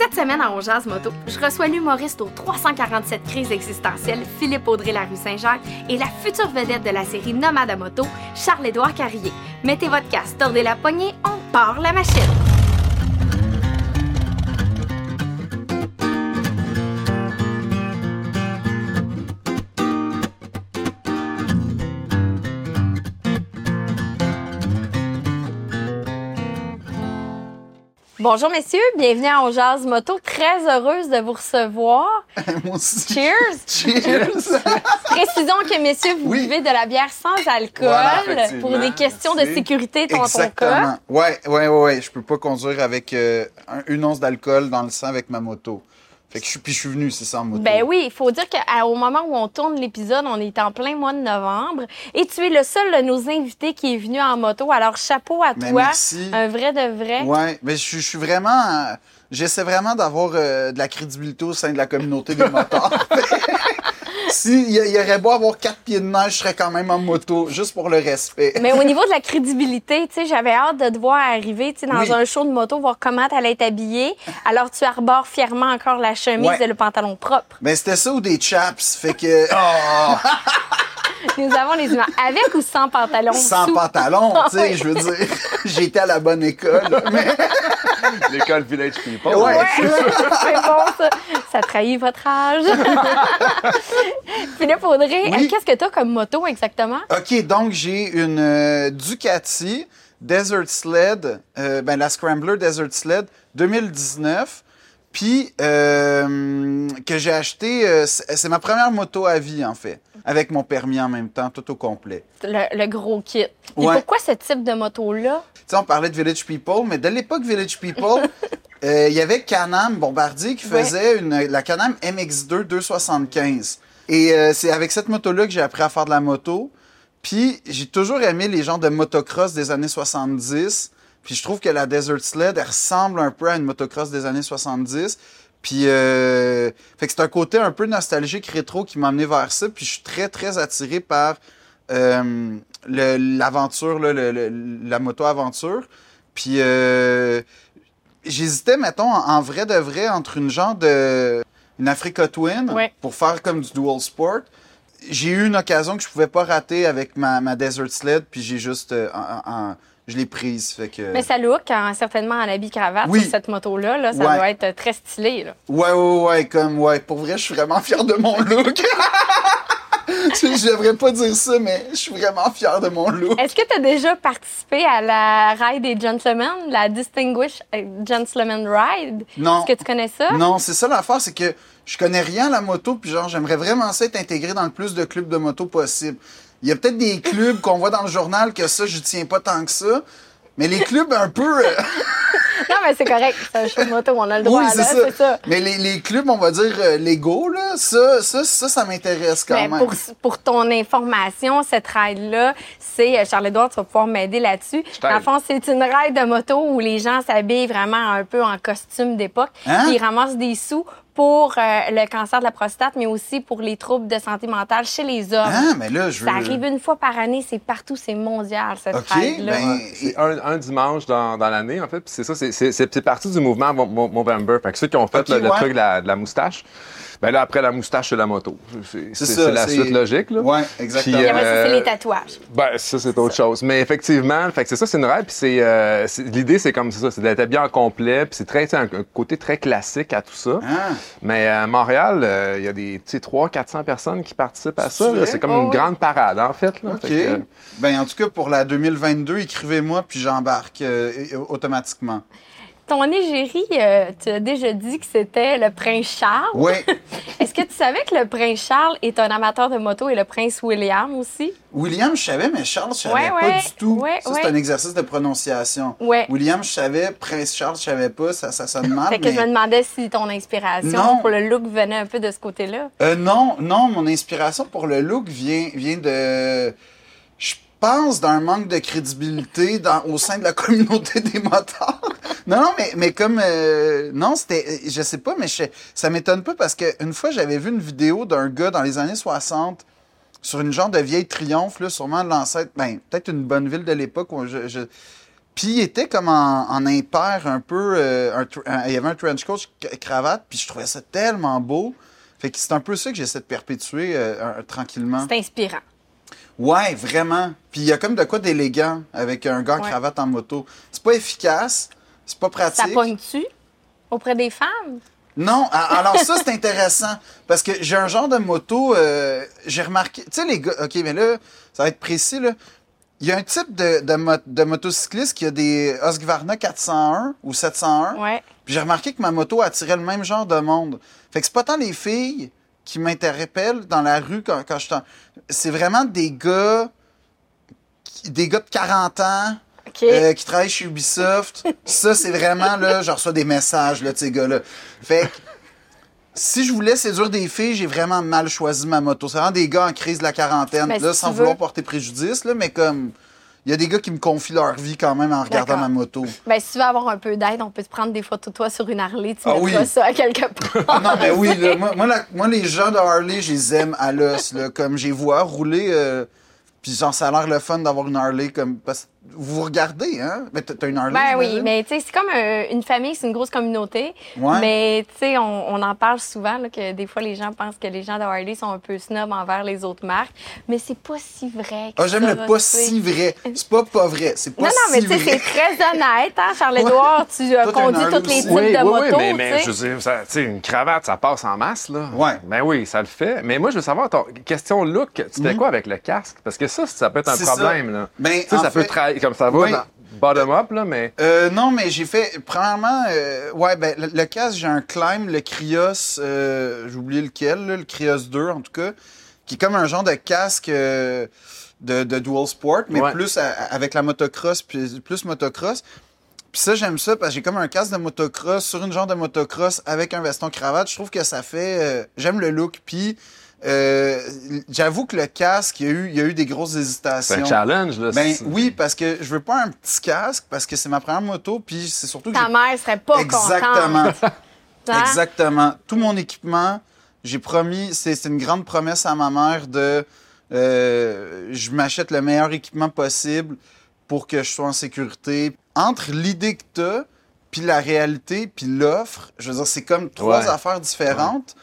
Cette semaine à On Jazz Moto, je reçois l'humoriste aux 347 crises existentielles, Philippe Audrey Larue Saint-Jacques, et la future vedette de la série Nomade à moto, Charles-Édouard Carrier. Mettez votre casque, tordez la poignée, on part la machine! Bonjour messieurs, bienvenue à On Jazz Moto. Très heureuse de vous recevoir. Moi aussi. Cheers! Cheers! Précisons que messieurs, vous Oui. buvez de la bière sans alcool Voilà, pour des questions de sécurité dans ton cas. Exactement. Ouais, ouais, ouais, ouais. Je peux pas conduire avec euh, un- une once d'alcool dans le sang avec ma moto. Fait que je suis, puis je suis venu, c'est ça, en moto. Ben oui, il faut dire qu'au moment où on tourne l'épisode, on est en plein mois de novembre et tu es le seul de nos invités qui est venu en moto. Alors chapeau à Mais toi, merci. un vrai de vrai. Ouais, mais je, suis- je suis vraiment. euh, J'essaie vraiment d'avoir euh, de la crédibilité au sein de la communauté des motards. S'il y, y aurait beau avoir quatre pieds de neige, je serais quand même en moto, juste pour le respect. Mais au niveau de la crédibilité, tu sais, j'avais hâte de te voir arriver, tu sais, dans Oui. un show de moto, voir comment tu allais être habillée. Alors, tu arbores fièrement encore la chemise Ouais. et le pantalon propre. Ben c'était ça ou des chaps, fait que oh, Nous avons les images avec ou sans pantalon. sans sous? pantalon, tu sais, je veux dire, été à la bonne école. Mais L'école Village People. Ouais. Ouais, c'est bon ça. Ça trahit votre âge. Philippe Audrey, Oui. qu'est-ce que tu as comme moto exactement? OK, donc j'ai une euh, Ducati Desert Sled, euh, ben, la Scrambler Desert Sled 2019. Puis euh, que j'ai acheté, euh, c'est ma première moto à vie en fait, avec mon permis en même temps, tout au complet. Le, le gros kit. Et Ouais. pourquoi ce type de moto-là? Tu sais, on parlait de Village People, mais de l'époque Village People, euh, il y avait Canam Bombardier qui Ouais. faisait une, la Canam MX2 275. Et c'est avec cette moto-là que j'ai appris à faire de la moto. Puis j'ai toujours aimé les genres de motocross des années 70. Puis je trouve que la Desert Sled, elle ressemble un peu à une motocross des années 70. Puis, euh, fait que c'est un côté un peu nostalgique, rétro qui m'a amené vers ça. Puis je suis très, très attiré par euh, l'aventure, la moto-aventure. Puis euh, j'hésitais, mettons, en, en vrai de vrai, entre une genre de... une Africa Twin Ouais. pour faire comme du dual sport. J'ai eu une occasion que je pouvais pas rater avec ma, ma Desert Sled, puis j'ai juste... euh, en- en- je l'ai prise, fait que... Mais ça look hein, certainement en habit cravate Oui. sur cette moto-là. Là, ça Ouais. doit être très stylé. Là. Ouais, ouais, ouais, comme, ouais. Pour vrai, je suis vraiment fier de mon look. Je devrais pas dire ça, mais je suis vraiment fier de mon look. Est-ce que tu as déjà participé à la Ride des Gentlemen, la Distinguished euh, Gentleman Ride? Non. Est-ce que tu connais ça? Non, c'est ça l'affaire, c'est que je connais rien à la moto, puis genre, j'aimerais vraiment ça être intégré dans le plus de clubs de moto possible. Il y a peut-être des clubs qu'on voit dans le journal que ça, je tiens pas tant que ça. Mais les clubs un peu. euh, Non, mais c'est correct. C'est un show de moto, on a le droit. oui, là, c'est ça. c'est ça. Mais les, les clubs, on va dire euh, légaux, là, ça, ça, ça, ça m'intéresse quand Mais même. pour, pour ton information, cette ride-là, c'est, euh, Charles-Édouard, tu vas pouvoir m'aider là-dessus. le fond, c'est une ride de moto où les gens s'habillent vraiment un peu en costume d'époque. Hein? Puis ils ramassent des sous pour euh, le cancer de la prostate, mais aussi pour les troubles de santé mentale chez les hommes. Ah, mais là, je veux. Ça arrive une fois par année, c'est partout, c'est mondial, cette OK, ride-là. ben, C'est un, un dimanche dans, dans l'année, en fait. Puis c'est ça, c'est- c'est c'est- c'est parti du mouvement Mo- Mo- Movember. Fait que ceux qui ont fait le, truc de la, de la moustache, ben là, après la moustache, c'est la moto. C'est C'est c'est- ça, c'est la suite logique, là. Ouais, exactement. Puis Puis, après ça, c'est euh, les tatouages. Ben, ça, c'est autre chose. Mais effectivement, fait que c'est ça, c'est une rêve. Puis c'est, euh, c'est- l'idée, c'est comme ça, c'est d'être bien en complet. Puis c'est très, un, un côté très classique à tout ça. Ah, Mais à Montréal, euh, il y a des, tu sais, 300-400 personnes qui participent à C'est ça. C'est comme Oh, une oui. grande parade, en fait. Là. OK. Fait que, euh, Ben, en tout cas, pour la 2022, écrivez-moi, puis j'embarque euh, automatiquement. Ton égérie, euh, tu as déjà dit que c'était le prince Charles. Oui. Est-ce que tu savais que le prince Charles est un amateur de moto et le prince William aussi? William, je savais, mais Charles, je savais Ouais, pas ouais, du tout. ouais, ça, c'est un exercice de prononciation. William, je savais. Prince Charles, je savais pas. Ça, ça sonne mal. Fait que mais- je me demandais si ton inspiration Non. pour le look venait un peu de ce côté-là. Euh, non, non, mon inspiration pour le look vient, vient de. Pense d'un manque de crédibilité au sein de la communauté des motards? Non, non, mais, mais comme. euh, non, c'était. Je sais pas, mais ça m'étonne pas parce qu'une fois, j'avais vu une vidéo d'un gars dans les années 60 sur une genre de vieille triomphe, là, sûrement l'ancêtre. Ben, peut-être une bonne ville de l'époque. je- je- Puis il était comme en, en impair un peu. euh, il y avait un trench coat, cravate, puis je trouvais ça tellement beau. Fait que c'est un peu ça que j'essaie de perpétuer euh, tranquillement. C'est inspirant. Ouais, vraiment. Puis il y a comme de quoi d'élégant avec un gars en Ouais. cravate en moto. C'est pas efficace, c'est pas Ça pratique. pogne-tu auprès des femmes? Non, alors ça, c'est intéressant. Parce que j'ai un genre de moto, euh, j'ai remarqué. Tu sais, les gars, OK, mais là, ça va être précis, là. Il y a un type de, de motocycliste qui a des Husqvarna 401 ou 701. Ouais. Puis j'ai remarqué que ma moto attirait le même genre de monde. Fait que c'est pas tant les filles qui m'interpellent dans la rue quand, quand je suis en- C'est vraiment des gars. Des gars de 40 ans. Euh, qui travaillent chez Ubisoft. ça, c'est vraiment, là, je reçois des messages, là, de ces gars-là. Fait que, si je voulais séduire des filles, j'ai vraiment mal choisi ma moto. C'est vraiment des gars en crise de la quarantaine. Ben, là, si sans vouloir porter préjudice, là, mais comme, il y a des gars qui me confient leur vie quand même en regardant ma moto. Ben, si tu veux avoir un peu d'aide, on peut te prendre des photos de toi sur une Harley. Tu Ah oui. ça à quelque part. Ah non, mais oui, là, moi, moi, la- moi, les gens de Harley, je les aime à l'os. Comme j'ai vois rouler, euh, puis genre, ça a l'air le fun d'avoir une Harley. comme parce... Vous vous regardez, hein? Mais t'as une Harley? Ben oui, mais tu sais, c'est comme euh, une famille, c'est une grosse communauté. Ouais. Mais tu sais, on, on en parle souvent, là, que des fois, les gens pensent que les gens de Harley sont un peu snobs envers les autres marques. Mais c'est pas si vrai que Ah, j'aime le pas sais. si vrai. C'est pas pas vrai. C'est pas Non, non, mais si tu sais, c'est vrai. très honnête, hein, Charles-Édouard. Tu as Toi, conduit toutes les types. Oui, de oui, motos, oui, mais, mais tu je sais. veux dire, tu sais, une cravate, ça passe en masse, là. Ouais. Ben oui, ça le fait. Mais moi, je veux savoir, ton question look, tu fais quoi avec le casque? Parce que ça, ça peut être un. C'est ça. problème, là. Ben, ça peut fait- comme ça va, Oui. dans- bottom-up, là, mais... Euh, non, mais j'ai fait. Premièrement, euh, ouais, ben, le, le casque, j'ai un Climb, le Krios, euh, j'ai oublié lequel, là, le Krios 2 en tout cas, qui est comme un genre de casque euh, de, de Dual Sport, mais Ouais. plus à- avec la motocross, plus motocross. Puis ça, j'aime ça parce que j'ai comme un casque de motocross sur une genre de motocross avec un veston cravate. Je trouve que ça fait. euh, j'aime le look. Puis euh, j'avoue que le casque, il y, a eu, il y a eu des grosses C'est hésitations. un challenge, là. Ben c'est- oui, parce que je veux pas un petit casque parce que c'est ma première moto, puis c'est surtout que Ta mère serait pas Exactement. contente. hein? Exactement. Tout mon équipement, j'ai promis, c'est c'est une grande promesse à ma mère de euh, je m'achète le meilleur équipement possible pour que je sois en sécurité. Entre l'idée que tu puis la réalité, puis l'offre, je veux dire, c'est comme trois Ouais. affaires différentes.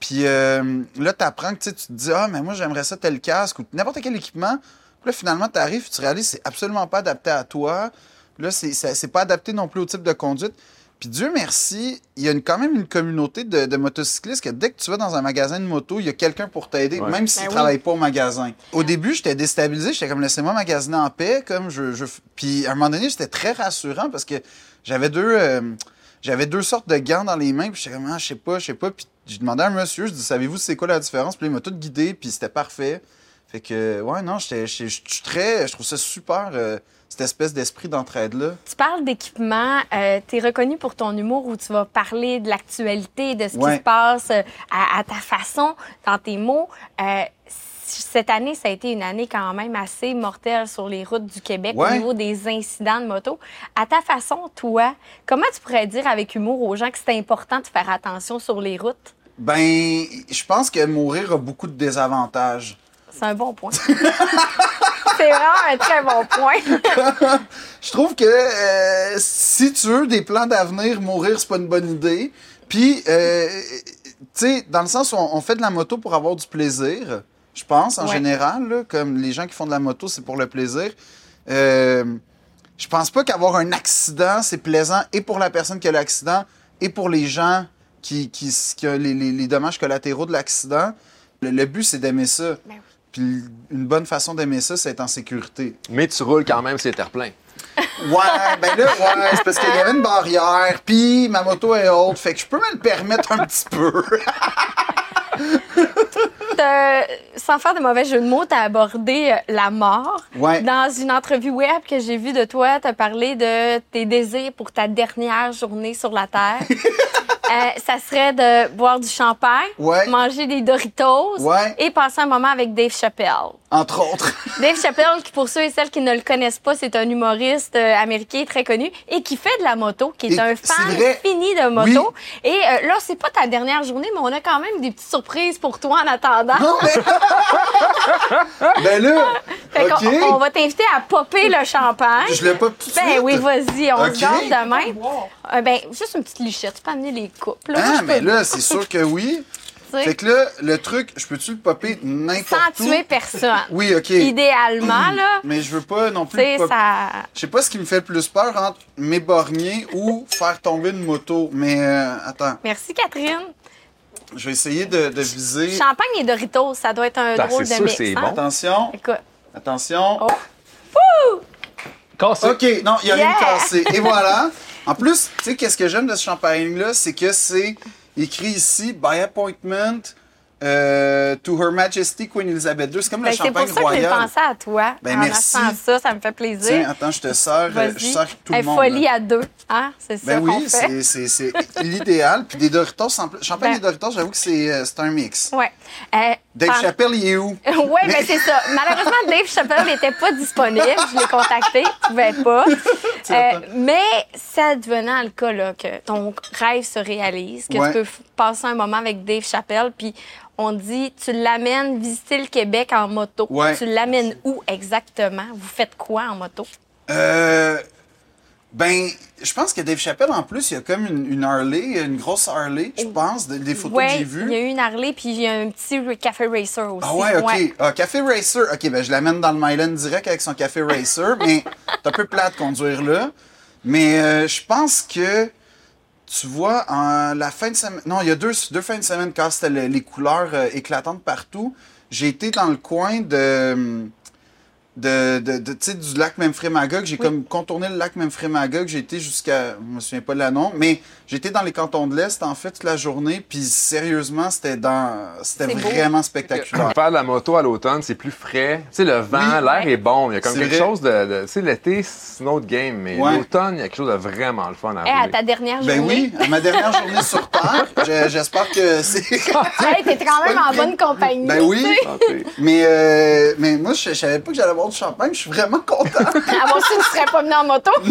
Puis euh, là, tu apprends que tu sais, tu te dis, ah, mais moi, j'aimerais ça tel casque ou n'importe quel équipement. Puis là, finalement, tu arrives, tu réalises que c'est absolument pas adapté à toi. Là, c'est c'est- c'est pas adapté non plus au type de conduite. Puis Dieu merci, il y a une- quand même une communauté de, de motocyclistes que dès que tu vas dans un magasin de moto, il y a quelqu'un pour t'aider, Ouais. même s'il Ben ne oui. travaille pas au magasin. Au début, j'étais déstabilisé, j'étais comme laissez-moi magasiner en paix, comme je, je- Puis à un moment donné, c'était très rassurant parce que j'avais deux, euh, j'avais deux sortes de gants dans les mains, puis j'étais comme ah, je sais pas, je sais pas. Puis j'ai demandé à un monsieur, je dis savez-vous c'est quoi la différence? Puis il m'a tout guidé, puis c'était parfait. Fait que ouais non, je suis très, je trouve ça super euh, cette espèce d'esprit d'entraide là. Tu parles d'équipement, euh, tu es reconnu pour ton humour où tu vas parler de l'actualité, de ce Ouais. qui se passe euh, à, à ta façon, dans tes mots. Euh, cette année, ça a été une année quand même assez mortelle sur les routes du Québec au niveau des incidents de moto. À ta façon, toi, comment tu pourrais dire avec humour aux gens que c'est important de faire attention sur les routes? Ben, je pense que mourir a beaucoup de désavantages. C'est un bon point. c'est vraiment un très bon point. Je trouve que euh, si tu veux des plans d'avenir, mourir, c'est pas une bonne idée. Puis, euh, tu sais, dans le sens où on, fait de la moto pour avoir du plaisir, je pense, en Ouais. général, là, comme les gens qui font de la moto, c'est pour le plaisir. Euh, je pense pas qu'avoir un accident, c'est plaisant et pour la personne qui a l'accident et pour les gens qui, qui, qui ont les, les- les dommages collatéraux de l'accident. Le, le but, c'est d'aimer ça. Ben oui. Puis une bonne façon d'aimer ça, c'est être en sécurité. Mais tu roules quand même sur les terre-pleins. Ouais, ben là, ouais, c'est parce qu'il y avait une barrière, puis ma moto est haute, fait que je peux me le permettre un petit peu. Sans faire de mauvais jeu de mots, tu as abordé euh, la mort. Ouais. Dans une entrevue web que j'ai vue de toi, tu as parlé de tes désirs pour ta dernière journée sur la Terre. Euh, ça serait de boire du champagne, Ouais. manger des Doritos Ouais. et passer un moment avec Dave Chappelle. Entre autres. Dave Chappelle, qui pour ceux et celles qui ne le connaissent pas, c'est un humoriste euh, américain très connu et qui fait de la moto, qui est Et un fan fini de moto. Et euh, là, c'est pas ta dernière journée, mais on a quand même des petites surprises pour toi en attendant. Non, mais. ben là. Fait qu'on- OK. on, va t'inviter à popper le champagne. Je l'ai pas tout de Ben suite. oui, vas-y, on se garde demain. Euh, ben, juste une petite lichette. Tu peux amener les coupes. Là, Ah, mais peux- là, c'est sûr que oui. Fait que là, le truc, je peux-tu le popper n'importe Sans où? tuer personne. Oui, OK. Idéalement, là, Mais je veux pas non plus. pop- ça. Je sais pas ce qui me fait le plus peur entre m'éborgner ou faire tomber une moto. Mais euh, attends, Merci, Catherine. je vais essayer de, de viser. Champagne et Doritos, ça doit être un Ben, drôle c'est de sûr, mix. c'est hein? bon. Attention, Écoute. Attention. Oh. Cassé. OK, non, il y a Yeah! rien de cassé. Et voilà. En plus, tu sais, qu'est-ce que j'aime de ce champagne-là, c'est que c'est écrit ici, by appointment, euh, to Her Majesty Queen Elizabeth II. C'est comme Ben, le c'est pour champagne ça que j'ai royal. pensé à toi. Ben, en merci. ça, ça me fait Tiens, plaisir. attends, je te sers, euh, je sers tout le monde. folie là. à deux. Hein? C'est ça Ben qu'on oui, fait. c'est- l'idéal. Puis des Doritos, champagne Ben- et Doritos, j'avoue que c'est euh, un mix. Euh, Dave par- Chappelle, il est où? Oui, mais c'est ça. Malheureusement, Dave Chappelle n'était pas disponible. Je l'ai contacté. Il pouvait pas. Euh, mais ça devenant le cas, là, que ton rêve se réalise, que Ouais. tu peux passer un moment avec Dave Chappelle, puis on dit, tu l'amènes visiter le Québec en moto. Ouais. Tu l'amènes où exactement? Vous faites quoi en moto? Euh, ben, je pense que Dave Chappelle, en plus, il y a comme une, une Harley, une grosse Harley, je pense, de- des photos que j'ai il y vues. a eu une Harley, puis il y a un petit café racer aussi. Ah ouais, ok. Ah, Café Racer. Ok, ben je l'amène dans le Myland direct avec son Café Racer, mais c'est un peu plat de conduire là. Mais euh, je pense que, tu vois, en la fin de semaine... Non, il y a deux, deux fins de semaine, quand c'était le- les couleurs euh, éclatantes partout, j'ai été dans le coin de... De, de, de- tu sais, du lac Memphremagog. J'ai comme contourné le lac Memphremagog. J'ai été jusqu'à... Je me souviens pas de la nom, mais j'étais dans les cantons de l'Est, en fait, toute la journée. Puis sérieusement, c'était dans... C'était C'est beau. vraiment spectaculaire. Faire de la moto à l'automne, c'est plus frais. Tu sais, le vent, Oui. l'air est bon. Il y a comme quelque vrai. chose de. de- tu sais, l'été, c'est une autre game, mais Ouais. l'automne, il y a quelque chose de vraiment le fun à Hey, à ta dernière Ben journée. oui, à ma dernière journée sur Terre, je- j'espère que c'est. Hey, t'es quand même en bonne compagnie. Ben oui. Mais, euh, mais moi, je, je savais pas que j'allais boire du champagne. Je suis vraiment content. Avant ça, tu serais pas venu en moto.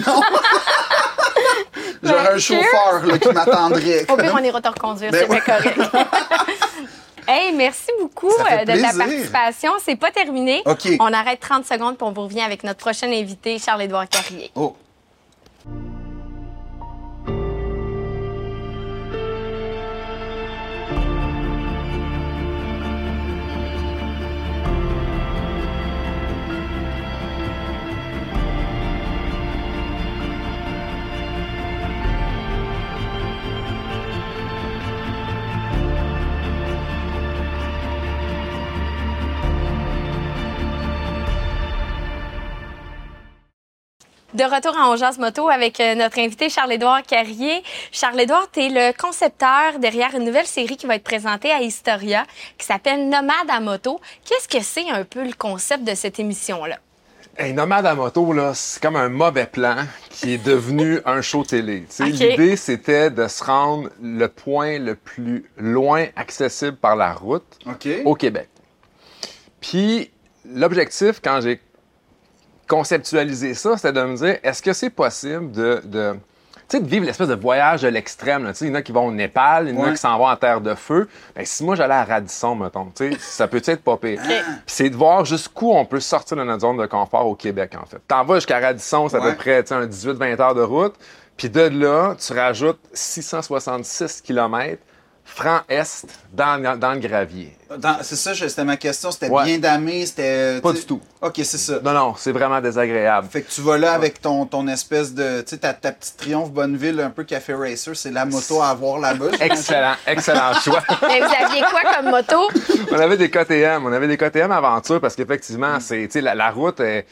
J'aurais un Ben, chauffeur là, qui m'attendrait. Au pire, on ira te reconduire, Ben c'est bien correct. hey, merci beaucoup euh, de ta participation. C'est pas terminé. On arrête 30 secondes puis on vous revient avec notre prochain invité, Charles-Édouard Carrier. Oh. De retour en Ongeance Moto avec euh, notre invité Charles-Édouard Carrier. Charles-Édouard, tu es le concepteur derrière une nouvelle série qui va être présentée à Historia qui s'appelle Nomade à moto. Qu'est-ce que c'est un peu le concept de cette émission-là? Hey, Nomade à moto, là, c'est comme un mauvais plan qui est devenu un show télé. L'idée, c'était de se rendre le point le plus loin accessible par la route au Québec. Puis, l'objectif, quand j'ai conceptualisé ça, c'était de me dire, est-ce que c'est possible de, de, tu sais, de vivre l'espèce de voyage de l'extrême? Il y en a qui vont au Népal, il y en a qui s'en vont en terre de feu. Ben, si moi, j'allais à Radisson, mettons, ça peut être pas pire? Puis c'est de voir jusqu'où on peut sortir de notre zone de confort au Québec, en fait. T'en vas jusqu'à Radisson, c'est à Ouais. peu près un 18-20 heures de route. Puis de là, tu rajoutes 666 km franc est dans, dans le gravier. C'est ça, c'était ma question. C'était Ouais. bien damé, c'était. Pas du tout. OK, c'est ça. Non, non, c'est vraiment désagréable. Fait que tu vas là avec ton, ton espèce de. Tu sais, ta, ta petite triomphe Bonneville, un peu café racer, c'est la moto à avoir là-bas. Excellent, excellent choix. Mais vous aviez quoi comme moto? on avait des KTM, on avait des KTM aventure parce qu'effectivement, c'est, tu sais, la, la route est,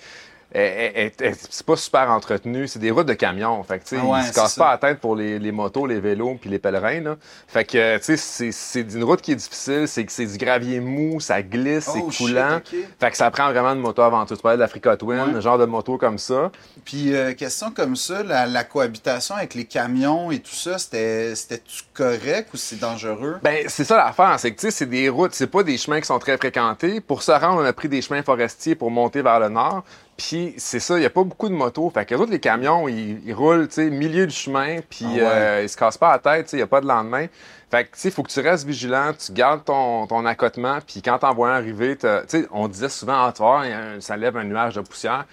c'est pas super entretenu. C'est des routes de camions. Fait que, tu sais, Ah ouais, ils se cassent ça. pas la tête pour les, les motos, les vélos puis les pèlerins. Là. Fait que, tu sais, c'est- une route qui est difficile. C'est que c'est du gravier mou, ça glisse, Oh, c'est shit, coulant. Fait que ça prend vraiment une moto aventure. Tu parlais de la Frica Twin, Ouais. un genre de moto comme ça. Puis, euh, question comme ça, la, la cohabitation avec les camions et tout ça, c'était- c'était-tu correct ou c'est dangereux? Ben, c'est ça l'affaire, c'est que, tu sais, c'est des routes, c'est pas des chemins qui sont très fréquentés. Pour se rendre, on a pris des chemins forestiers pour monter vers le nord. Puis, c'est ça, il y a pas beaucoup de motos. Fait que les autres, les camions, ils, ils roulent, tu sais, milieu du chemin, puis Ah ouais. euh, ils se cassent pas la tête, tu sais, il y a pas de lendemain. Fait que, tu sais, il faut que tu restes vigilant, tu gardes ton, ton accotement, puis quand t'en vois un arriver, tu sais, on disait souvent, ah, tu vois, il y a un- ça lève un nuage de poussière.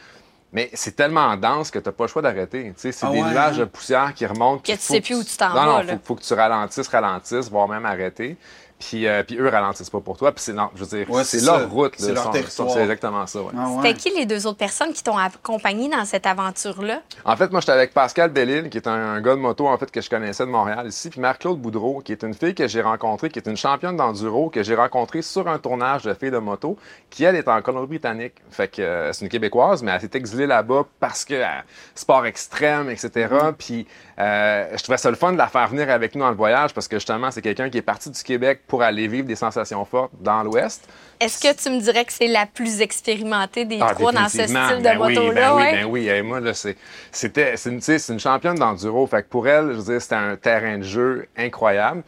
Mais c'est tellement dense que t'as pas le choix d'arrêter. Tu sais, c'est Ah des ouais, nuages hein? de poussière qui remontent. Que tu sais plus où tu t'en non, vas, Non, là. faut, faut que tu ralentisses, ralentisses, voire même arrêter. Puis, euh, puis eux ralentissent pas pour toi. Puis c'est, non, je veux dire, Ouais, c'est c'est leur ça. route. C'est leur territoire. C'est exactement ça, ouais. Ah ouais. C'était qui les deux autres personnes qui t'ont accompagné dans cette aventure-là? En fait, moi, j'étais avec Pascal Bellil, qui est un, un gars de moto, en fait, que je connaissais de Montréal ici, puis Marc-Claude Boudreau, qui est une fille que j'ai rencontrée, qui est une championne d'enduro, que j'ai rencontrée sur un tournage de filles de moto, qui, elle, est en Colombie-Britannique. Fait que euh, c'est une Québécoise, mais elle s'est exilée là-bas parce que euh, sport extrême, etc. Puis euh, je trouvais ça le fun de la faire venir avec nous dans le voyage, parce que justement, c'est quelqu'un qui est parti du Québec pour aller vivre des sensations fortes dans l'Ouest. Est-ce que tu me dirais que c'est la plus expérimentée des Ah, trois dans ce style de Ben oui, moto-là? ben oui, ben oui. Moi, là, c'est, c'était, c'est, une, tu sais, c'est une championne d'enduro. Fait que pour elle, je veux dire, c'était un terrain de jeu incroyable.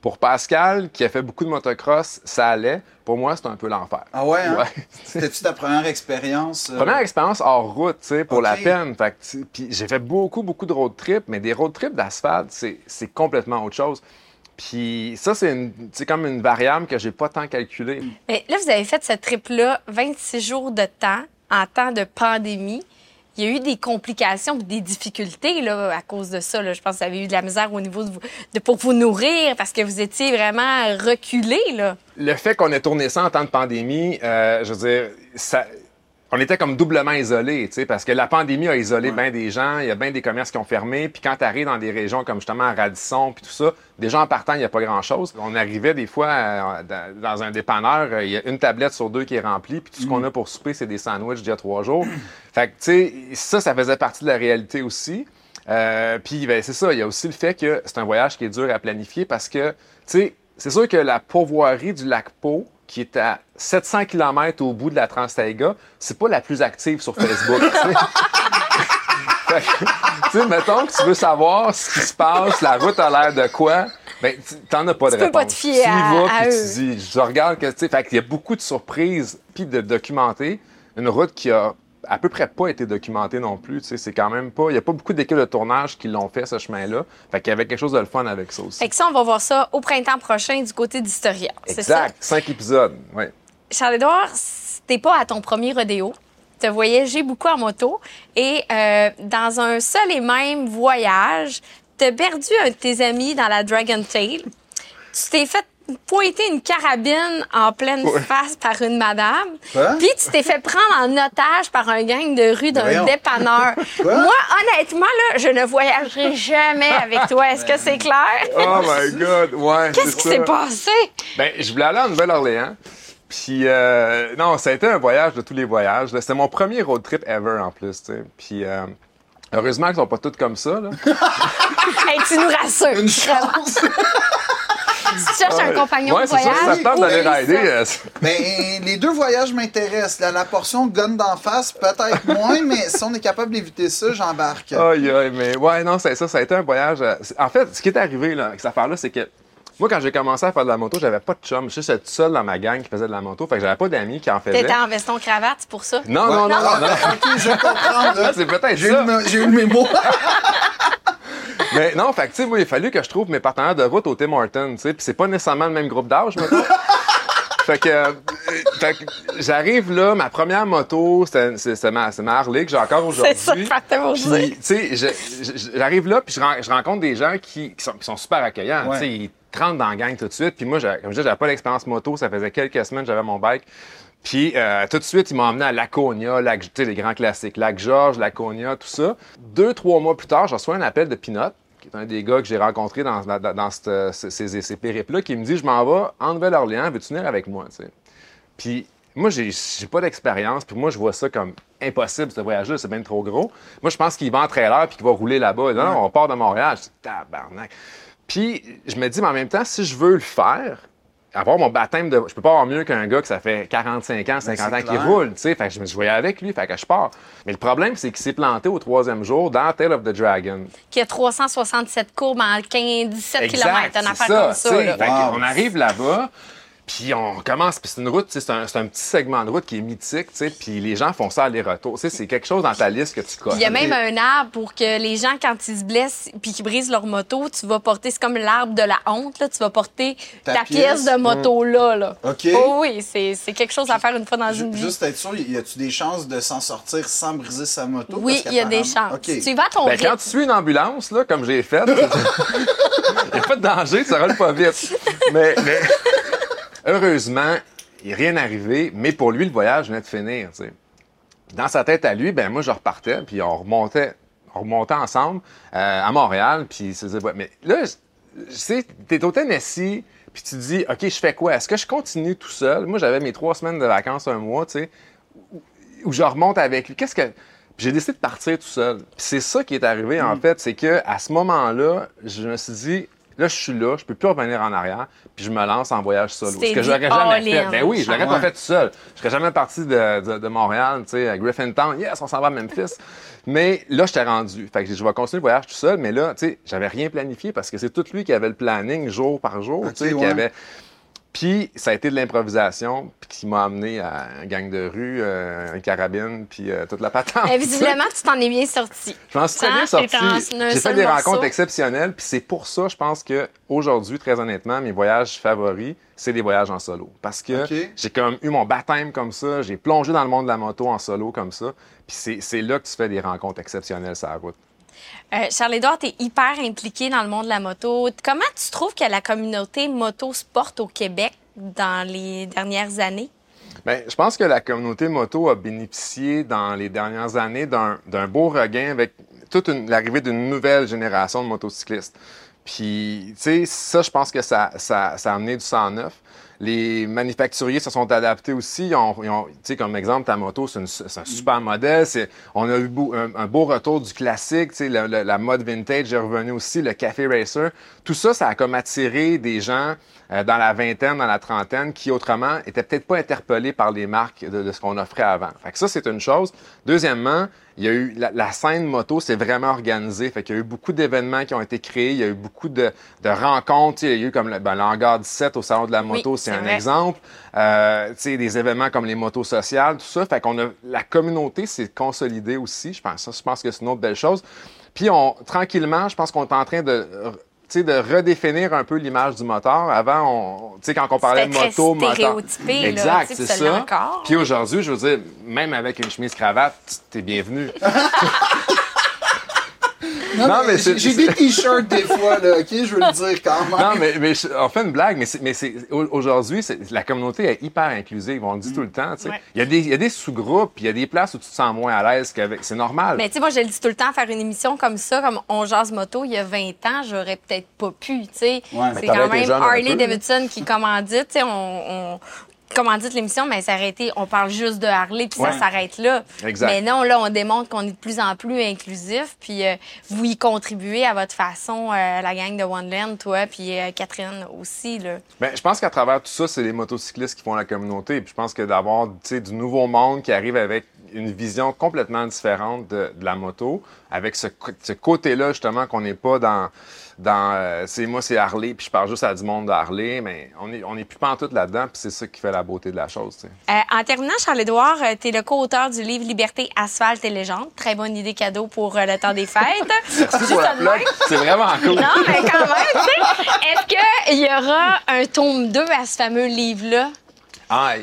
Pour Pascal, qui a fait beaucoup de motocross, ça allait. Pour moi, c'est un peu l'enfer. Ah ouais, hein? Ouais. C'était-tu ta première expérience? euh? Première expérience hors route, tu sais, pour la peine. Fait que, puis j'ai fait beaucoup, beaucoup de road trips, mais des road trips d'asphalte, c'est, c'est complètement autre chose. Puis ça, c'est, comme une variable que j'ai pas tant calculée. Mais là, vous avez fait ce trip-là 26 jours de temps en temps de pandémie. Il y a eu des complications, des difficultés là, à cause de ça. là. Je pense que vous avez eu de la misère au niveau de, vous- de pour vous nourrir parce que vous étiez vraiment reculé. Là. Le fait qu'on ait tourné ça en temps de pandémie, euh, je veux dire, ça, on était comme doublement isolés, tu sais, parce que la pandémie a isolé bien des gens, il y a bien des commerces qui ont fermé, puis quand tu arrives dans des régions comme justement à Radisson, puis tout ça, déjà en partant, il n'y a pas grand-chose. On arrivait des fois euh, dans, un dépanneur, euh, il y a une tablette sur deux qui est remplie, puis tout ce qu'on a pour souper, c'est des sandwichs d'il y a trois jours. fait que, tu sais, ça, ça faisait partie de la réalité aussi. Euh, puis ben, c'est ça, il y a aussi le fait que c'est un voyage qui est dur à planifier parce que, tu sais, c'est sûr que la pourvoirie du lac Pau, qui est à 700 km au bout de la Trans-Taïga, c'est pas la plus active sur Facebook. tu sais. Tu mettons que tu veux savoir ce qui se passe, la route a l'air de quoi, ben, tu- t'en as pas de peux réponse. pas te fier tu y à- vas, à puis eux. tu dis, je regarde que, tu sais, fait qu'il y a beaucoup de surprises, puis de documenter. Une route qui a à peu près pas été documentée non plus, tu sais, c'est quand même pas, il y a pas beaucoup d'équipes de tournage qui l'ont fait, ce chemin-là. Fait qu'il y avait quelque chose de le fun avec ça aussi. Fait que ça, on va voir ça au printemps prochain du côté d'Historia. C'est ça? Exact, cinq épisodes, ouais. Charles-Édouard, t'es pas à ton premier rodéo. Tu as voyagé beaucoup en moto et euh, dans un seul et même voyage, tu as perdu un de tes amis dans la Dragon Tail. Tu t'es fait pointer une carabine en pleine Ouais. face par une madame. Quoi? Puis tu t'es fait prendre en otage par un gang de rue d'un dépanneur. Quoi? Moi, honnêtement, là, je ne voyagerai jamais avec toi. Est-ce que c'est clair? Oh my God, ouais. Qu'est-ce qui s'est passé? Ben, je voulais aller en Nouvelle-Orléans. Puis, euh, non, ça a été un voyage de tous les voyages. C'était mon premier road trip ever en plus, tu sais. Puis, euh, heureusement qu'ils sont pas tous comme ça, là. Hey, tu nous rassures. Une chance! Tu cherches un compagnon ouais, de c'est ça, voyage, ça tente d'aller rider. euh, c'est- Ben, les deux voyages m'intéressent. La, la portion gun d'en face, peut-être moins, mais si on est capable d'éviter ça, j'embarque. Aïe, aïe, mais ouais, non, c'est ça, ça a été un voyage. euh, En fait, ce qui est arrivé, là, avec cette affaire-là, c'est que moi, quand j'ai commencé à faire de la moto, j'avais pas de chum. Je suis tout seul dans ma gang qui faisait de la moto. Fait que j'avais pas d'amis qui en faisaient. T'étais en veston cravate, c'est pour ça? Non, Ouais. non, non, Ah, non. ok, je comprends. là. Ah, c'est peut-être J'ai eu, ça. j'ai eu le mémo. Mais non, fait que, tu sais, il a fallu que je trouve mes partenaires de route au Tim Hortons, tu sais, puis c'est pas nécessairement le même groupe d'âge, mettons. Fait que, euh, fait que j'arrive là, ma première moto, c'était c'est- ma, Harley que j'ai encore aujourd'hui. C'est ça tu sais, j'arrive là, puis je, ren- je rencontre des gens qui, qui sont, qui sont super accueillants. Ouais. Tu sais, ils te rentrent dans la gang tout de suite. Puis moi, comme je disais, j'avais pas d'expérience moto. Ça faisait quelques semaines que j'avais mon bike. Puis euh, tout de suite, ils m'ont emmené à Laconia, Lac, tu sais, les grands classiques, Lac Georges, Laconia, tout ça. Deux, trois mois plus tard, je reçois un appel de Pinot, est un des gars que j'ai rencontré dans, dans, dans cette- ces, ces, périples-là, qui me dit Je m'en vais en Nouvelle-Orléans, veux-tu venir avec moi? Puis moi, j'ai j'ai pas d'expérience, puis moi, je vois ça comme impossible, ce voyage-là, c'est bien trop gros. Moi, je pense qu'il va en trailer puis qu'il va rouler là-bas. Non, non, on part de Montréal. Je dis, tabarnak. Puis, je me dis, mais en même temps, si je veux le faire, avoir mon baptême de. Je peux pas avoir mieux qu'un gars que ça fait 45 ans, 50 ans c'est qu'il roule, tu sais. Fait que je me suis voyais avec lui, fait que je pars. Mais le problème, c'est qu'il s'est planté au troisième jour dans Tale of the Dragon. Qui a 367 courbes en 15, 17 Exact, km, une c'est affaire ça, comme ça. tu sais. là. Fait Wow. on arrive là-bas, puis on commence, puis c'est une route, c'est un, petit segment de route qui est mythique, tu sais, puis les gens font ça aller-retour. Tu sais, c'est quelque chose dans ta liste que tu connais. Il y a même un arbre pour que les gens, quand ils se blessent puis qu'ils brisent leur moto, tu vas porter, c'est comme l'arbre de la honte, là, tu vas porter Ta ta, pièce. pièce? de moto là. là. OK. Oh oui, c'est c'est quelque chose à faire une fois dans une vie. Juste être sûr, y a-tu des chances de s'en sortir sans briser sa moto? Oui, Parce il y a des chances. OK. Tu y vas à ton Ben, quand tu suis une ambulance, là, comme j'ai fait, il n'y a pas de danger, ça roule pas vite. Mais, mais heureusement, il n'est rien arrivé, mais pour lui, le voyage venait de finir. tu. Dans sa tête à lui, ben moi, je repartais, puis on remontait, on remontait ensemble euh, à Montréal, puis il se disait, Ouais, mais là, je sais, t'es au Tennessee, puis tu te dis, OK, je fais quoi? Est-ce que je continue tout seul? Moi, j'avais mes trois semaines de vacances, un mois, tu sais où je remonte avec lui. Qu'est-ce que. J'ai décidé de partir tout seul. C'est ça qui est arrivé, en fait, c'est que à ce moment-là, je me suis dit, là, je suis là, je peux plus revenir en arrière, puis je me lance en voyage solo. Ce que j'aurais dit jamais fait. Ben oui, je l'aurais pas Ouais. fait tout seul. Je serais jamais parti de, de- de Montréal, tu sais, à Griffintown. Yes, on s'en va à Memphis. mais là, j'étais rendu. Fait que je vais continuer le voyage tout seul, mais là, tu sais, j'avais rien planifié parce que c'est tout lui qui avait le planning jour par jour, tu sais, qui avait. Puis ça a été de l'improvisation, puis qui m'a amené à un gang de rue, euh, une carabine, puis euh, toute la patente. Mais visiblement, tu t'en es bien sorti. Je m'en suis très bien c'est sorti. J'ai fait des morceau. rencontres exceptionnelles, puis c'est pour ça, je pense que aujourd'hui, très honnêtement, mes voyages favoris, c'est des voyages en solo. Parce que j'ai comme eu mon baptême comme ça, j'ai plongé dans le monde de la moto en solo comme ça, puis c'est- c'est là que tu fais des rencontres exceptionnelles sur la route. Euh, Charles-Édouard, tu es hyper impliqué dans le monde de la moto. Comment tu trouves que la communauté moto-sport au Québec dans les dernières années? Bien, je pense que la communauté moto a bénéficié dans les dernières années d'un beau regain avec toute l'arrivée d'une nouvelle génération de motocyclistes. Puis, tu sais, ça, je pense que ça, ça, ça a amené du sang neuf. Les manufacturiers se sont adaptés aussi. Ils ont, ils comme exemple, ta moto, c'est un super modèle. On a eu beau- un, un beau retour du classique. Le- le- la mode vintage est revenue aussi, le café racer. Tout ça, ça a comme attiré des gens euh, dans la vingtaine, dans la trentaine, qui autrement étaient peut-être pas interpellés par les marques de, de ce qu'on offrait avant. Fait que ça, c'est une chose. Deuxièmement, il y a eu la, la scène moto, c'est vraiment organisé. Fait qu'il y a eu beaucoup d'événements qui ont été créés. Il y a eu beaucoup de, de rencontres. Il y a eu comme le, ben, l'hangar 17 au salon de la moto, Oui, c'est c'est un vrai. exemple. Euh, tu sais, des événements comme les motos sociales, tout ça. Fait qu'on a la communauté s'est consolidée aussi. Je pense, je pense que c'est une autre belle chose. Puis on, tranquillement, je pense qu'on est en train de de redéfinir un peu l'image du moteur. Avant, on, tu sais, quand on parlait de moto, moteur. Exact, c'est puis ça. Puis aujourd'hui, je veux dire, même avec une chemise cravate, t'es bienvenu. Non, Non, mais j'ai des t-shirts des fois, là, OK? Je veux le dire quand même. Non, mais, mais on fait une blague, mais, c'est- mais aujourd'hui, c'est- la communauté est hyper inclusive. On le dit tout le temps. tu sais. Ouais. Il, y a des, il y a des sous-groupes, puis il y a des places où tu te sens moins à l'aise qu'avec. C'est normal. Mais tu sais, moi, je le dis tout le temps, faire une émission comme ça, comme On jase moto, il y a 20 ans, j'aurais peut-être pas pu, tu sais. Ouais. C'est quand même Harley Davidson qui commandite, tu sais, on... on commandite l'émission, mais ça aurait été, on parle juste de Harley, puis Ouais. ça s'arrête là. Exact. Mais non, là, on démontre qu'on est de plus en plus inclusif, puis euh, vous y contribuez à votre façon, euh, la gang de One Land, toi, puis euh, Catherine aussi, là. Ben, je pense qu'à travers tout ça, c'est les motocyclistes qui font la communauté. Puis je pense que d'avoir du nouveau monde qui arrive avec une vision complètement différente de, de la moto, avec ce, ce côté-là, justement, qu'on n'est pas dans. Dans euh, c'est moi, c'est Harley, puis je parle juste à du monde de Harley, mais on n'est on est plus pas en tout là-dedans, puis c'est ça qui fait la beauté de la chose. Euh, en terminant, Charles-Édouard, tu es le co-auteur du livre Liberté, Asphalte et Légende. Très bonne idée cadeau pour euh, le temps des fêtes. C'est vraiment cool. Non, mais quand même, tu sais. Est-ce qu'il y aura un tome 2 à ce fameux livre-là? Ah,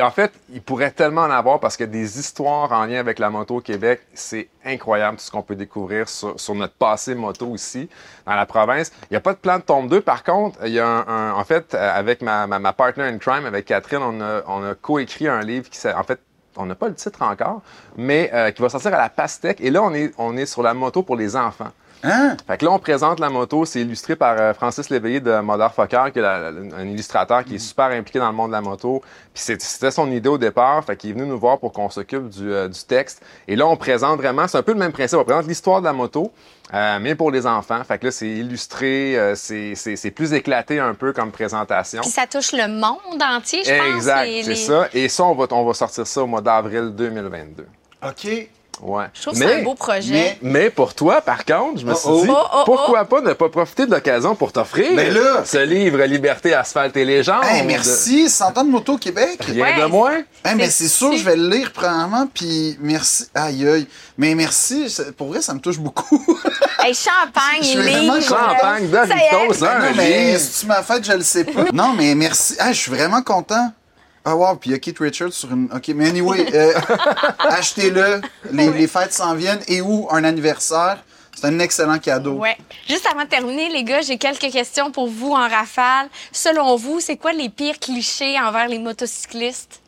en fait, il pourrait tellement en avoir parce que des histoires en lien avec la moto au Québec, c'est incroyable tout ce qu'on peut découvrir sur, notre passé moto ici, dans la province. Il n'y a pas de plan de tome 2. Par contre, il y a en fait, euh, avec ma, ma, partner in crime, avec Catherine, on a, on a coécrit un livre qui en fait, on n'a pas le titre encore, mais euh, qui va sortir à la pastèque. Et là, on est, on est sur la moto pour les enfants. Hein? Fait que là, on présente la moto, c'est illustré par euh, Francis Léveillé de Motherfucker, qui est la- la- un illustrateur qui est super impliqué dans le monde de la moto. Puis c'était son idée au départ, fait qu'il est venu nous voir pour qu'on s'occupe du, euh, du texte. Et là, on présente vraiment, c'est un peu le même principe, on présente l'histoire de la moto, euh, mais pour les enfants. Fait que là, c'est illustré, euh, c'est plus éclaté un peu comme présentation. Puis ça touche le monde entier, je pense. Exact, c'est les- ça. Et ça, on va, on va sortir ça au mois d'avril 2022. OK. Ouais. Je trouve que c'est un beau projet. mais- Mais pour toi, par contre, je me suis Oh, oh. dit, Oh, oh, pourquoi pas ne pas profiter de l'occasion pour t'offrir Ben là- ce livre Liberté, Asphalte et Légende? Hey, merci, 100 ans de moto au Québec. Rien Ouais. de moins. Hey, mais C'est sûr, je vais le lire premièrement, puis merci. Aïe, aïe. Mais merci, pour vrai, ça me touche beaucoup. Hey, champagne, Je suis livre. vraiment Champagne, Ça y est. Doritos, hein, non, un mais livre. si tu m'as fait, je le sais pas. non, mais merci. Ah, je suis vraiment content. Ah, wow, puis il y a Keith Richards sur une. OK, mais anyway, euh, achetez-le. Les, les fêtes s'en viennent. Et où un anniversaire? C'est un excellent cadeau. Ouais. Juste avant de terminer, les gars, j'ai quelques questions pour vous en rafale. Selon vous, c'est quoi les pires clichés envers les motocyclistes?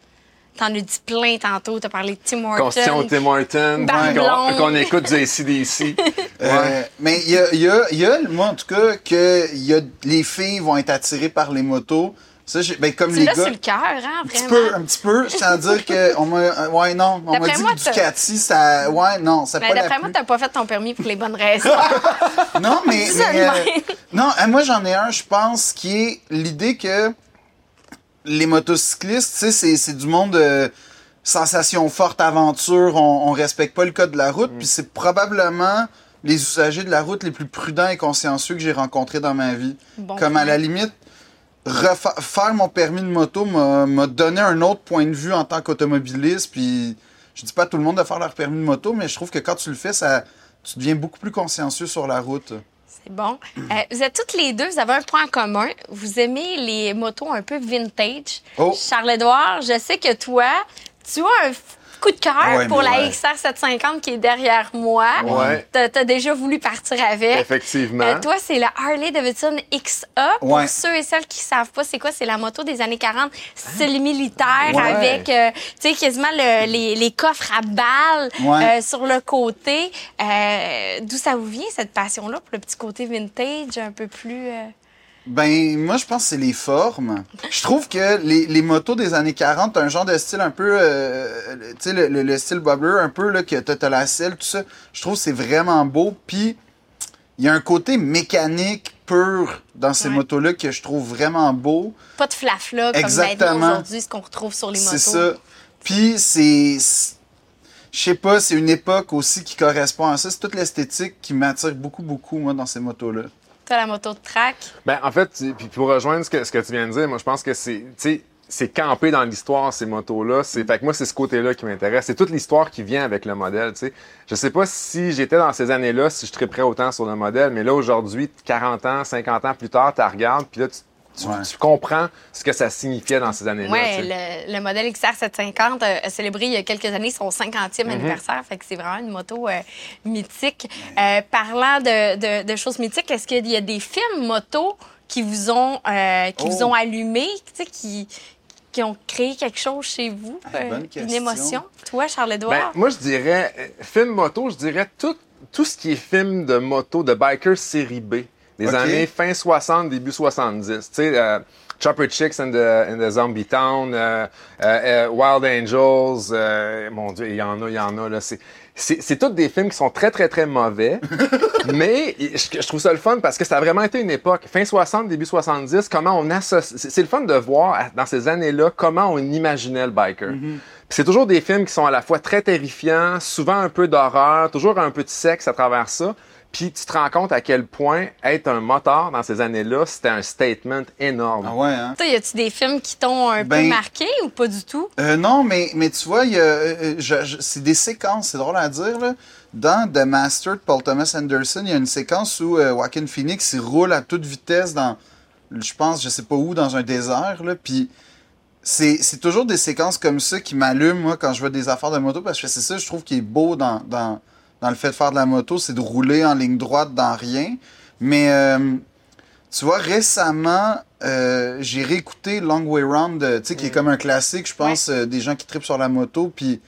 T'en as dit plein tantôt. T'as parlé de Tim Horton. Constitution Tim Horton, qu'on- qu'on écoute du ACDC. Euh, mais il y a, il y, a, il y a, moi en tout cas, que il y a, les filles vont être attirées par les motos. Ça, j'ai- ben, comme Tu les l'as gars. sur le cœur, hein, Un petit vraiment? peu, un petit peu. À dire que on m'a, euh, ouais non, on m'a D'après dit moi, que t'as- Ducati, ça, ouais non, ça Ben, pas D'après moi, t'as pas fait ton permis pour les bonnes raisons. Non, mais, mais, euh, non, euh, moi j'en ai un, je pense, qui est l'idée que les motocyclistes, tu sais, c'est, c'est du monde de sensation forte, aventure, on, on respecte pas le code de la route, puis c'est probablement les usagers de la route les plus prudents et consciencieux que j'ai rencontrés dans ma vie. Bon Comme à la limite, faire mon permis de moto m'a, donné un autre point de vue en tant qu'automobiliste, puis je dis pas à tout le monde de faire leur permis de moto, mais je trouve que quand tu le fais, ça, tu deviens beaucoup plus consciencieux sur la route. C'est bon. Euh, vous êtes toutes les deux, vous avez un point en commun. Vous aimez les motos un peu vintage. Oh. Charles-Édouard, je sais que toi, tu as un coup de cœur Ouais, pour la ouais. XR 750 qui est derrière moi. Ouais. T'as as déjà voulu partir avec. Effectivement. Euh, toi, c'est la Harley Davidson XA. Pour ceux et celles qui savent pas, c'est quoi? C'est la moto des années 40, style militaire, Ouais. avec, euh, tu sais, quasiment le- les, les coffres à balles Ouais. euh, sur le côté. Euh, D'où ça vous vient, cette passion-là, pour le petit côté vintage, un peu plus... Ben, moi, je pense que c'est les formes. Je trouve que les, les motos des années 40, un genre de style un peu, euh, tu sais, le, le- le style bobbler, un peu, là, que t'as la selle, tout ça. Je trouve que c'est vraiment beau. Puis, il y a un côté mécanique pur dans ces Ouais. motos-là que je trouve vraiment beau. Pas de flafla comme Exactement. aujourd'hui, ce qu'on retrouve sur les motos. C'est ça. Puis, c'est. c'est- Je sais pas, c'est une époque aussi qui correspond à ça. C'est toute l'esthétique qui m'attire beaucoup, beaucoup, moi, dans ces motos-là. T'as la moto de track. Ben, en fait, pour rejoindre ce que, ce que tu viens de dire, moi, je pense que c'est, c'est campé dans l'histoire, ces motos-là. Fait que moi, c'est ce côté-là qui m'intéresse. C'est toute l'histoire qui vient avec le modèle, tu sais. Je sais pas si j'étais dans ces années-là, si je triperais autant sur le modèle, mais là, aujourd'hui, 40 ans, 50 ans plus tard, tu regardes, puis là, tu, tu- Ouais. tu comprends ce que ça signifiait dans ces années-là. Oui, tu sais? le, le modèle XR 750 euh, a célébré il y a quelques années son 50e Mhm. anniversaire. Fait que c'est vraiment une moto euh, mythique. Euh, parlant de, de- de choses mythiques, est-ce qu'il y a des films moto qui vous ont, euh, qui vous Oh. ont allumé, tu sais, qui, qui ont créé quelque chose chez vous? Ah, bonne une émotion? Toi, Ben, Charles-Édouard? moi, je dirais, film moto, je dirais tout, tout ce qui est film de moto, de biker série B, des années fin 60, début 70. Tu sais, euh, Chopper Chicks in the, Zombie Town, euh, euh, Wild Angels, mon Dieu, il y en a, il y en a, là. C'est, c'est, tous des films qui sont très, très, très mauvais, mais je, je trouve ça le fun parce que ça a vraiment été une époque, fin 60, début 70, comment on associe... C'est, le fun de voir, dans ces années-là, comment on imaginait le biker. Puis c'est toujours des films qui sont à la fois très terrifiants, souvent un peu d'horreur, toujours un peu de sexe à travers ça. Puis tu te rends compte à quel point être un moteur dans ces années-là, c'était un statement énorme. Ah ouais, hein? Toi, y a-tu des films qui t'ont un peu Ben- marqué ou pas du tout? Euh, non, mais, mais tu vois, il y a, euh, euh, je- je- c'est des séquences, c'est drôle à dire. Là. Dans The Master de Paul Thomas Anderson, il y a une séquence où euh, Joaquin Phoenix il roule à toute vitesse dans, je pense, je sais pas où, dans un désert. Là, puis c'est, c'est toujours des séquences comme ça qui m'allument, moi, quand je vois des affaires de moto, parce que c'est ça, je trouve, qui est beau dans, dans, dans le fait de faire de la moto, c'est de rouler en ligne droite dans rien. Mais euh, tu vois, récemment, euh, j'ai réécouté Long Way Round, euh, tu sais, qui est comme un classique, je pense, euh, des gens qui tripent sur la moto. Puis,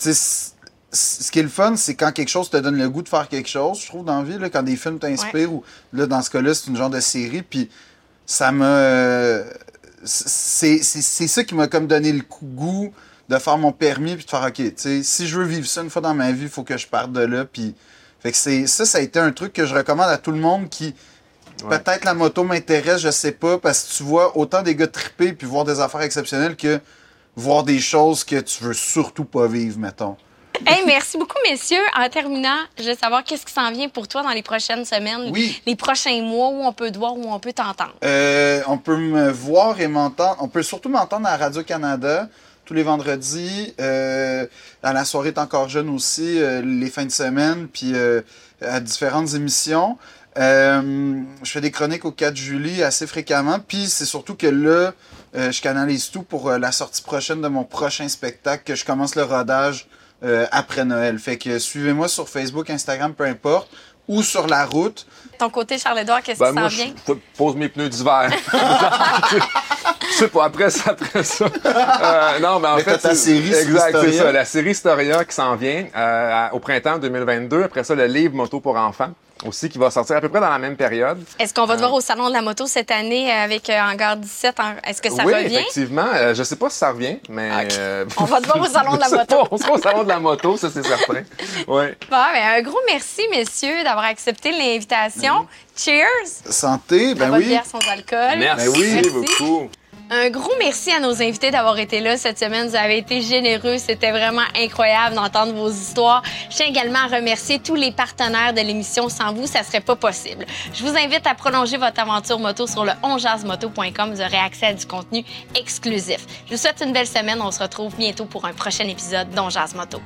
tu sais, ce qui est le fun, c'est quand quelque chose te donne le goût de faire quelque chose, je trouve, dans la vie, là, quand des films t'inspirent, ou là, dans ce cas-là, c'est une genre de série, puis ça m'a. euh, c'est ça qui m'a comme donné le goût de faire mon permis, puis de faire, OK, tu sais, si je veux vivre ça une fois dans ma vie, il faut que je parte de là, puis. Fait que c'est ça, ça a été un truc que je recommande à tout le monde qui. Ouais. Peut-être la moto m'intéresse, je sais pas, parce que tu vois autant des gars triper puis voir des affaires exceptionnelles que voir des choses que tu veux surtout pas vivre, mettons. Hey, merci beaucoup, messieurs. En terminant, je veux savoir qu'est-ce qui s'en vient pour toi dans les prochaines semaines, Oui. les prochains mois, où on peut te voir, où on peut t'entendre. Euh, on peut me voir et m'entendre. On peut surtout m'entendre à Radio-Canada tous les vendredis. Euh, à la soirée est encore jeune aussi, euh, les fins de semaine, puis euh, à différentes émissions. Euh, je fais des chroniques au 4 juillet assez fréquemment. Puis c'est surtout que là, euh, je canalise tout pour euh, la sortie prochaine de mon prochain spectacle, que je commence le rodage après Noël. Fait que suivez-moi sur Facebook, Instagram, peu importe, ou sur la route. Ton côté, Charles-Édouard, qu'est-ce Ben, qui s'en vient? je pose mes pneus d'hiver. Je sais pas, après ça, après ça. Euh, non, mais en Mais fait. ta série Exact, c'est ça. La série Historia qui s'en vient euh, au printemps 2022. Après ça, le livre Moto pour enfants aussi qui va sortir à peu près dans la même période. Est-ce qu'on va te voir au Salon de la moto cette année euh, avec euh, Hangar 17? en- Est-ce que ça oui, revient? effectivement. Euh, je sais pas si ça revient, mais. euh, On va te voir au Salon de la moto. pas, on sera au salon de la moto, ça c'est certain. Ouais. Bon, ben, un gros merci, messieurs, d'avoir accepté l'invitation. Cheers! Santé, ben oui. bière sans alcool. Merci, Ben oui. beaucoup. Un gros merci à nos invités d'avoir été là cette semaine. Vous avez été généreux. C'était vraiment incroyable d'entendre vos histoires. Je tiens également à remercier tous les partenaires de l'émission. Sans vous, ça serait pas possible. Je vous invite à prolonger votre aventure moto sur le onjazzmoto.com. Vous aurez accès à du contenu exclusif. Je vous souhaite une belle semaine. On se retrouve bientôt pour un prochain épisode d'On Jazz Moto.